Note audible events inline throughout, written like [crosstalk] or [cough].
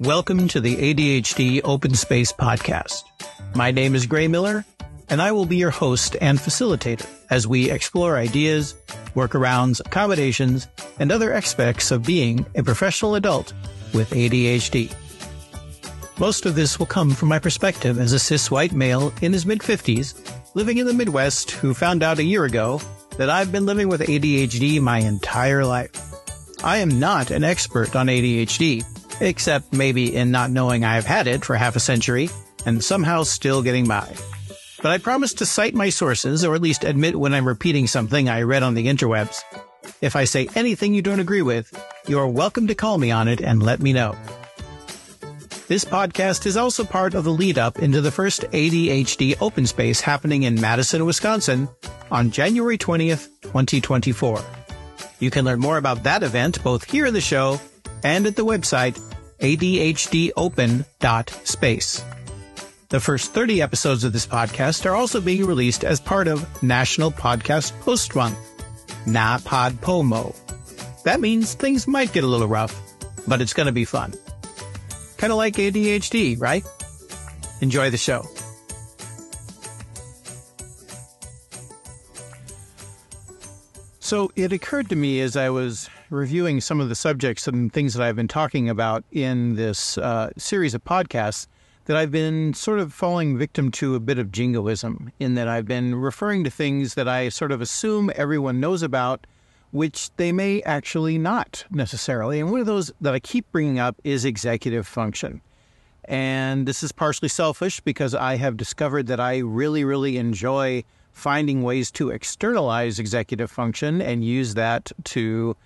Welcome to the ADHD Open Space Podcast. My name is Gray Miller, and I will be your host and facilitator as we explore ideas, workarounds, accommodations, and other aspects of being a professional adult with ADHD. Most of this will come from my perspective as a cis white male in his mid 50s, living in the Midwest, who found out a year ago that I've been living with ADHD my entire life. I am not an expert on ADHD, except maybe in not knowing I've had it for half a century and somehow still getting by. But I promise to cite my sources, or at least admit when I'm repeating something I read on the interwebs. If I say anything you don't agree with, you're welcome to call me on it and let me know. This podcast is also part of the lead up into the first ADHD open space happening in Madison, Wisconsin on January 20th, 2024. You can learn more about that event both here in the show and at the website adhdopen.space. The first 30 episodes of this podcast are also being released as part of National Podcast Post Month, NaPodPoMo. That means things might get a little rough, but it's going to be fun. Kind of like ADHD, right? Enjoy the show. So it occurred to me as I was reviewing some of the subjects and things that I've been talking about in this uh, series of podcasts that I've been sort of falling victim to a bit of jingoism in that I've been referring to things that I sort of assume everyone knows about, which they may actually not necessarily. And one of those that I keep bringing up is executive function. And this is partially selfish because I have discovered that I really, really enjoy finding ways to externalize executive function and use that to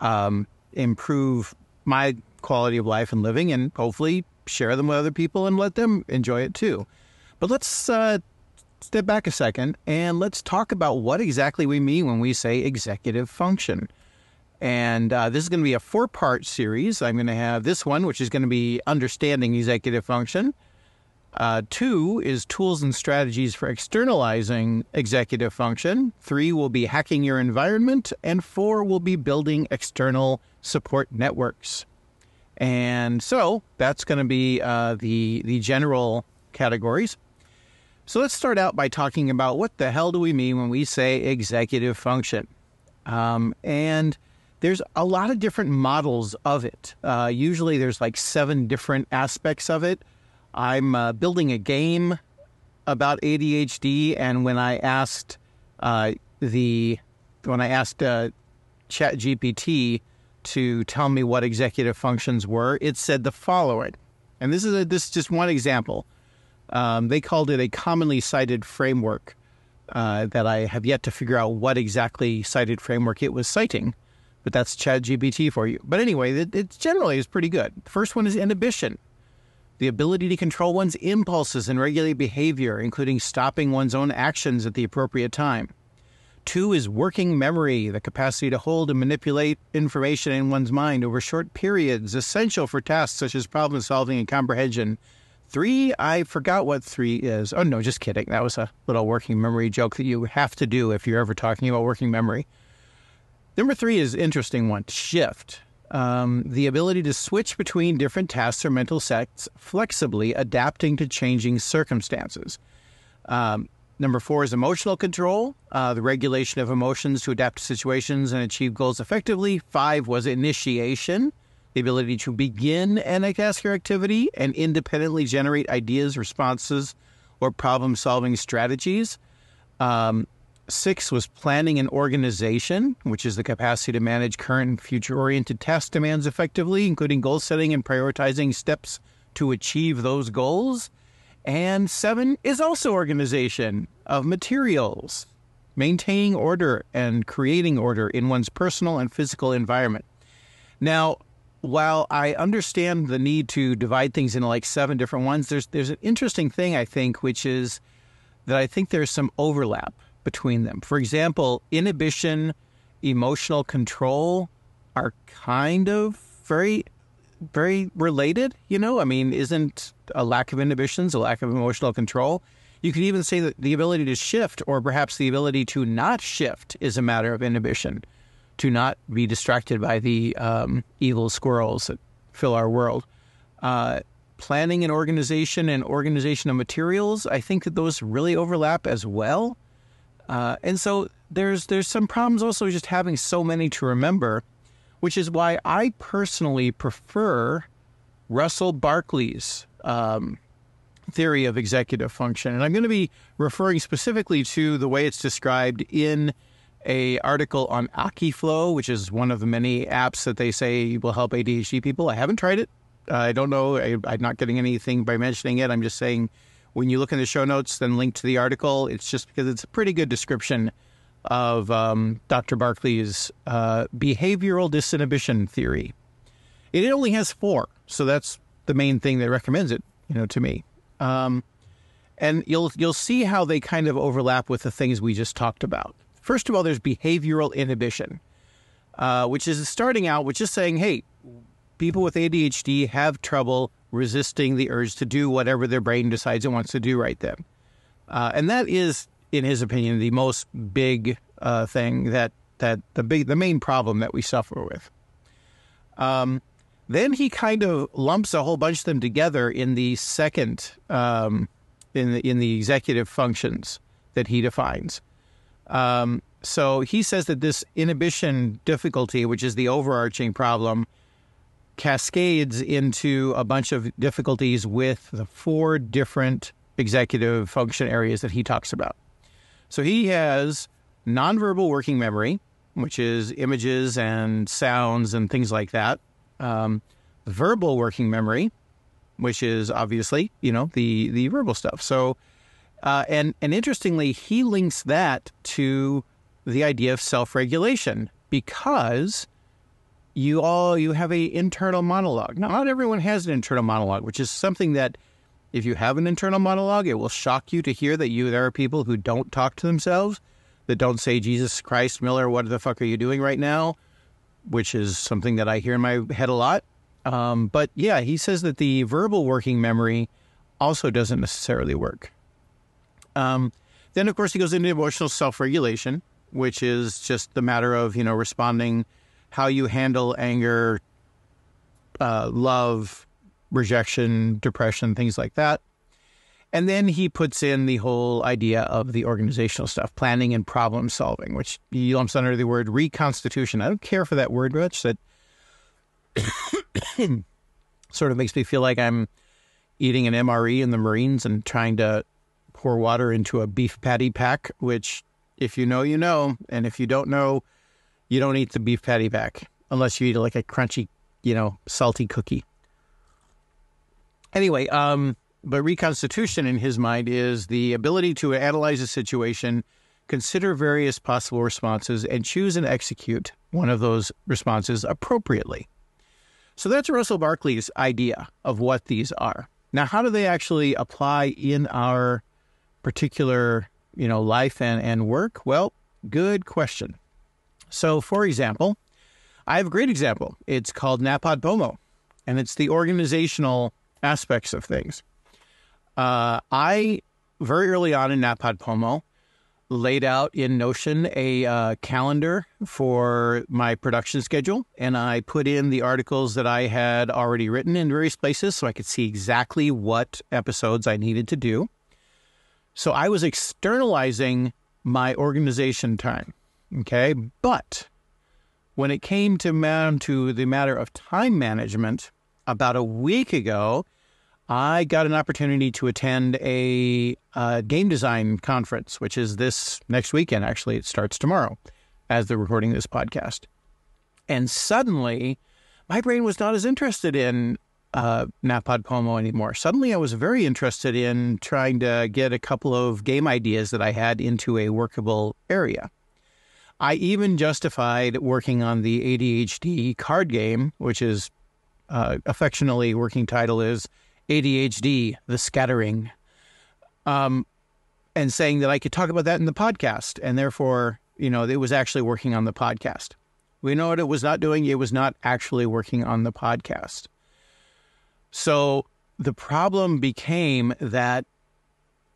um, improve my quality of life and living and hopefully share them with other people and let them enjoy it too. But let's uh, step back a second and let's talk about what exactly we mean when we say executive function. And uh, this is going to be a four part series. I'm going to have this one, which is going to be understanding executive function. Uh, two is tools and strategies for externalizing executive function. Three will be hacking your environment. And four will be building external support networks. And so that's going to be uh, the, the general categories. So let's start out by talking about what the hell do we mean when we say executive function? Um, and there's a lot of different models of it. Uh, usually there's like seven different aspects of it. I'm uh, building a game about ADHD, and when I asked uh, the when I asked uh, ChatGPT to tell me what executive functions were, it said the following, and this is a, this is just one example. Um, they called it a commonly cited framework uh, that I have yet to figure out what exactly cited framework it was citing, but that's ChatGPT for you. But anyway, it, it generally is pretty good. The first one is inhibition the ability to control one's impulses and regulate behavior, including stopping one's own actions at the appropriate time. Two is working memory, the capacity to hold and manipulate information in one's mind over short periods, essential for tasks such as problem solving and comprehension. Three, I forgot what three is. Oh, no, just kidding. That was a little working memory joke that you have to do if you're ever talking about working memory. Number three is interesting one shift um, the ability to switch between different tasks or mental sets flexibly, adapting to changing circumstances. Um, number four is emotional control, uh, the regulation of emotions to adapt to situations and achieve goals effectively. Five was initiation, the ability to begin an task or activity and independently generate ideas, responses, or problem solving strategies. Um, Six was planning and organization, which is the capacity to manage current and future oriented task demands effectively, including goal setting and prioritizing steps to achieve those goals. And seven is also organization of materials, maintaining order and creating order in one's personal and physical environment. Now, while I understand the need to divide things into like seven different ones, there's there's an interesting thing I think, which is that I think there's some overlap between them. For example, inhibition, emotional control are kind of very, very related. You know, I mean, isn't a lack of inhibitions a lack of emotional control? You could even say that the ability to shift, or perhaps the ability to not shift, is a matter of inhibition, to not be distracted by the um, evil squirrels that fill our world. Uh, planning and organization and organization of materials, I think that those really overlap as well. Uh, and so there's there's some problems also just having so many to remember, which is why I personally prefer Russell Barkley's um, theory of executive function. And I'm going to be referring specifically to the way it's described in a article on Akiflow, which is one of the many apps that they say will help ADHD people. I haven't tried it. I don't know. I, I'm not getting anything by mentioning it. I'm just saying when you look in the show notes, then link to the article. It's just because it's a pretty good description of um, Dr. Barkley's uh, behavioral disinhibition theory. It only has four, so that's the main thing that recommends it, you know, to me. Um, and you'll you'll see how they kind of overlap with the things we just talked about. First of all, there's behavioral inhibition, uh, which is starting out with just saying, hey, people with ADHD have trouble resisting the urge to do whatever their brain decides it wants to do right then. Uh, and that is, in his opinion, the most big uh, thing that that the big the main problem that we suffer with. Um, then he kind of lumps a whole bunch of them together in the second um, in the in the executive functions that he defines. Um, so he says that this inhibition difficulty, which is the overarching problem, cascades into a bunch of difficulties with the four different executive function areas that he talks about. So he has nonverbal working memory, which is images and sounds and things like that. Um, verbal working memory, which is obviously you know the the verbal stuff. So, uh, and and interestingly, he links that to the idea of self regulation because you all you have a internal monologue. Now, not everyone has an internal monologue, which is something that if you have an internal monologue, it will shock you to hear that you there are people who don't talk to themselves, that don't say Jesus Christ Miller, what the fuck are you doing right now? Which is something that I hear in my head a lot. Um, but yeah, he says that the verbal working memory also doesn't necessarily work. Um, then, of course, he goes into emotional self regulation, which is just the matter of you know responding how you handle anger, uh, love, rejection, depression, things like that. And then he puts in the whole idea of the organizational stuff, planning and problem solving, which he lumps under the word reconstitution. I don't care for that word much. That [coughs] sort of makes me feel like I'm eating an MRE in the Marines and trying to pour water into a beef patty pack, which, if you know, you know. And if you don't know, you don't eat the beef patty back unless you eat like a crunchy, you know, salty cookie. Anyway, um, but reconstitution in his mind is the ability to analyze a situation, consider various possible responses, and choose and execute one of those responses appropriately. So that's Russell Barkley's idea of what these are. Now, how do they actually apply in our particular, you know, life and, and work? Well, good question. So, for example, I have a great example. It's called NaPodPoMo, and it's the organizational aspects of things. Uh, I, very early on in NaPodPoMo, laid out in Notion a uh, calendar for my production schedule, and I put in the articles that I had already written in various places so I could see exactly what episodes I needed to do. So I was externalizing my organization time. Okay. But when it came to, to the matter of time management, about a week ago, I got an opportunity to attend a, game design conference, which is this next weekend. Actually, it starts tomorrow as they're recording this podcast. And suddenly, my brain was not as interested in uh, NaPodPoMo anymore. Suddenly, I was very interested in trying to get a couple of game ideas that I had into a workable area. I even justified working on the ADHD card game, which is uh, affectionately working title is ADHD: The Scattering, um, and saying that I could talk about that in the podcast, and therefore, you know, it was actually working on the podcast. We know what it was not doing; it was not actually working on the podcast. So the problem became that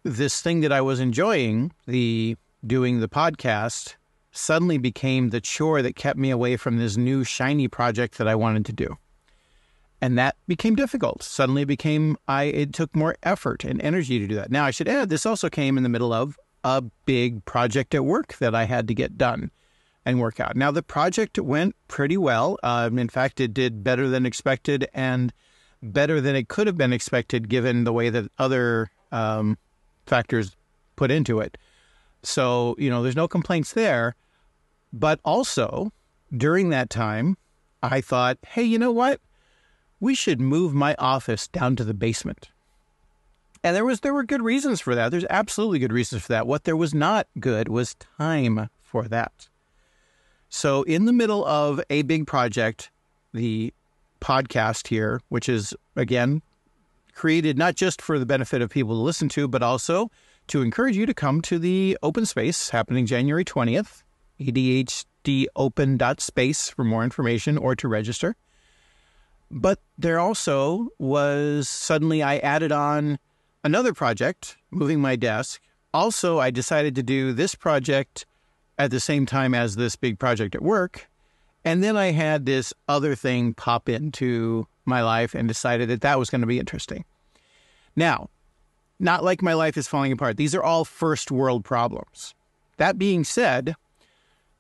this thing that I was enjoying, the doing the podcast, suddenly became the chore that kept me away from this new shiny project that I wanted to do. And that became difficult. Suddenly it became I it took more effort and energy to do that. Now I should add this also came in the middle of a big project at work that I had to get done and work out. Now the project went pretty well. Um, in fact, it did better than expected and better than it could have been expected given the way that other um, factors put into it. So, you know, there's no complaints there. But also, during that time, I thought, hey, you know what? We should move my office down to the basement. And there was there were good reasons for that. There's absolutely good reasons for that. What there was not good was time for that. So in the middle of a big project, the podcast here, which is again created not just for the benefit of people to listen to, but also to encourage you to come to the open space happening January 20th, adhdopen.space for more information or to register. But there also was suddenly I added on another project, moving my desk. Also, I decided to do this project at the same time as this big project at work. And then I had this other thing pop into my life and decided that that was going to be interesting. Now, not like my life is falling apart. These are all first world problems. That being said,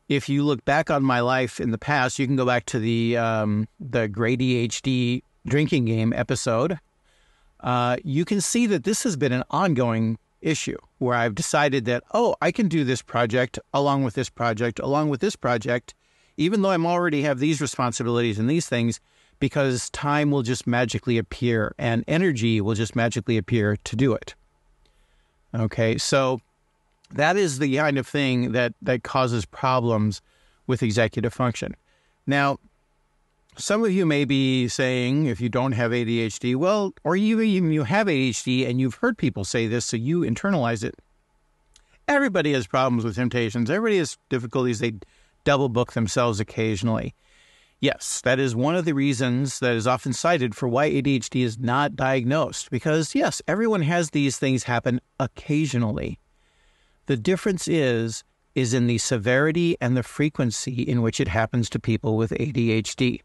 if you look back on my life in the past, you can go back to the um, the Grady HD drinking game episode. Uh, you can see that this has been an ongoing issue where I've decided that oh, I can do this project along with this project along with this project, even though I'm already have these responsibilities and these things, because time will just magically appear and energy will just magically appear to do it. Okay, so that is the kind of thing that that causes problems with executive function. Now, some of you may be saying, if you don't have ADHD, well, or even you have ADHD and you've heard people say this, so you internalize it. Everybody has problems with temptations. Everybody has difficulties. They double book themselves occasionally. Yes, that is one of the reasons that is often cited for why ADHD is not diagnosed. Because, yes, everyone has these things happen occasionally. The difference is is in the severity and the frequency in which it happens to people with ADHD.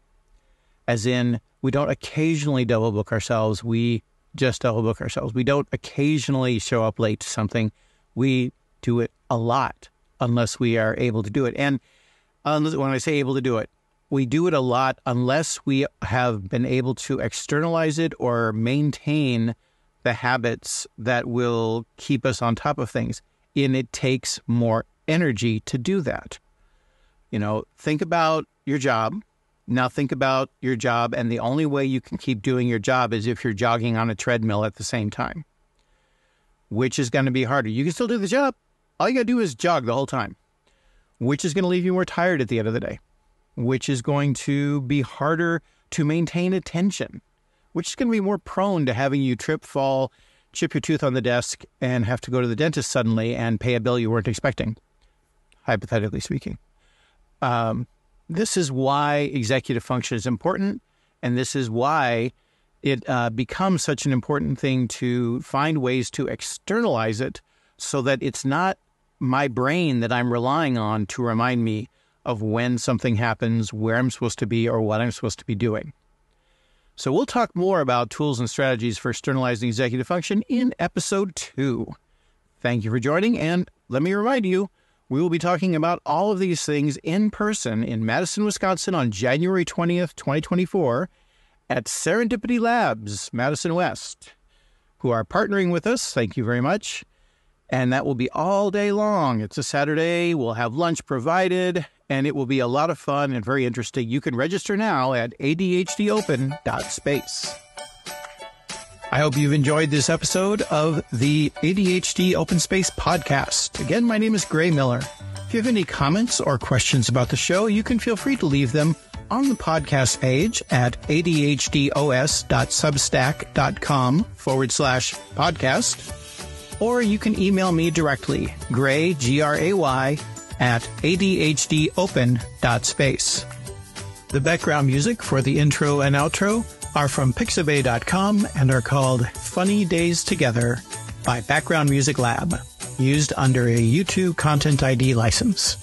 As in, we don't occasionally double book ourselves, we just double book ourselves. We don't occasionally show up late to something, we do it a lot unless we are able to do it. And uh, when I say able to do it, we do it a lot unless we have been able to externalize it or maintain the habits that will keep us on top of things and it takes more energy to do that. You know, think about your job. Now think about your job, and the only way you can keep doing your job is if you're jogging on a treadmill at the same time, which is going to be harder. You can still do the job. All you got to do is jog the whole time, which is going to leave you more tired at the end of the day, which is going to be harder to maintain attention, which is going to be more prone to having you trip, fall, chip your tooth on the desk and have to go to the dentist suddenly and pay a bill you weren't expecting, hypothetically speaking. Um, this is why executive function is important, and this is why it uh, becomes such an important thing to find ways to externalize it so that it's not my brain that I'm relying on to remind me of when something happens, where I'm supposed to be, or what I'm supposed to be doing. So we'll talk more about tools and strategies for externalizing executive function in episode two. Thank you for joining, and let me remind you, we will be talking about all of these things in person in Madison, Wisconsin on January 20th, 2024 at Serendipity Labs, Madison West, who are partnering with us. Thank you very much. And that will be all day long. It's a Saturday. We'll have lunch provided and it will be a lot of fun and very interesting. You can register now at adhdopen.space. I hope you've enjoyed this episode of the ADHD Open Space podcast. Again, my name is Gray Miller. If you have any comments or questions about the show, you can feel free to leave them on the podcast page at adhdos.substack.com forward slash podcast, or you can email me directly, gray, G-R-A-Y, at adhdopen.space. The background music for the intro and outro are from pixabay.com and are called Funny Days Together by Background Music Lab, used under a YouTube Content ID license.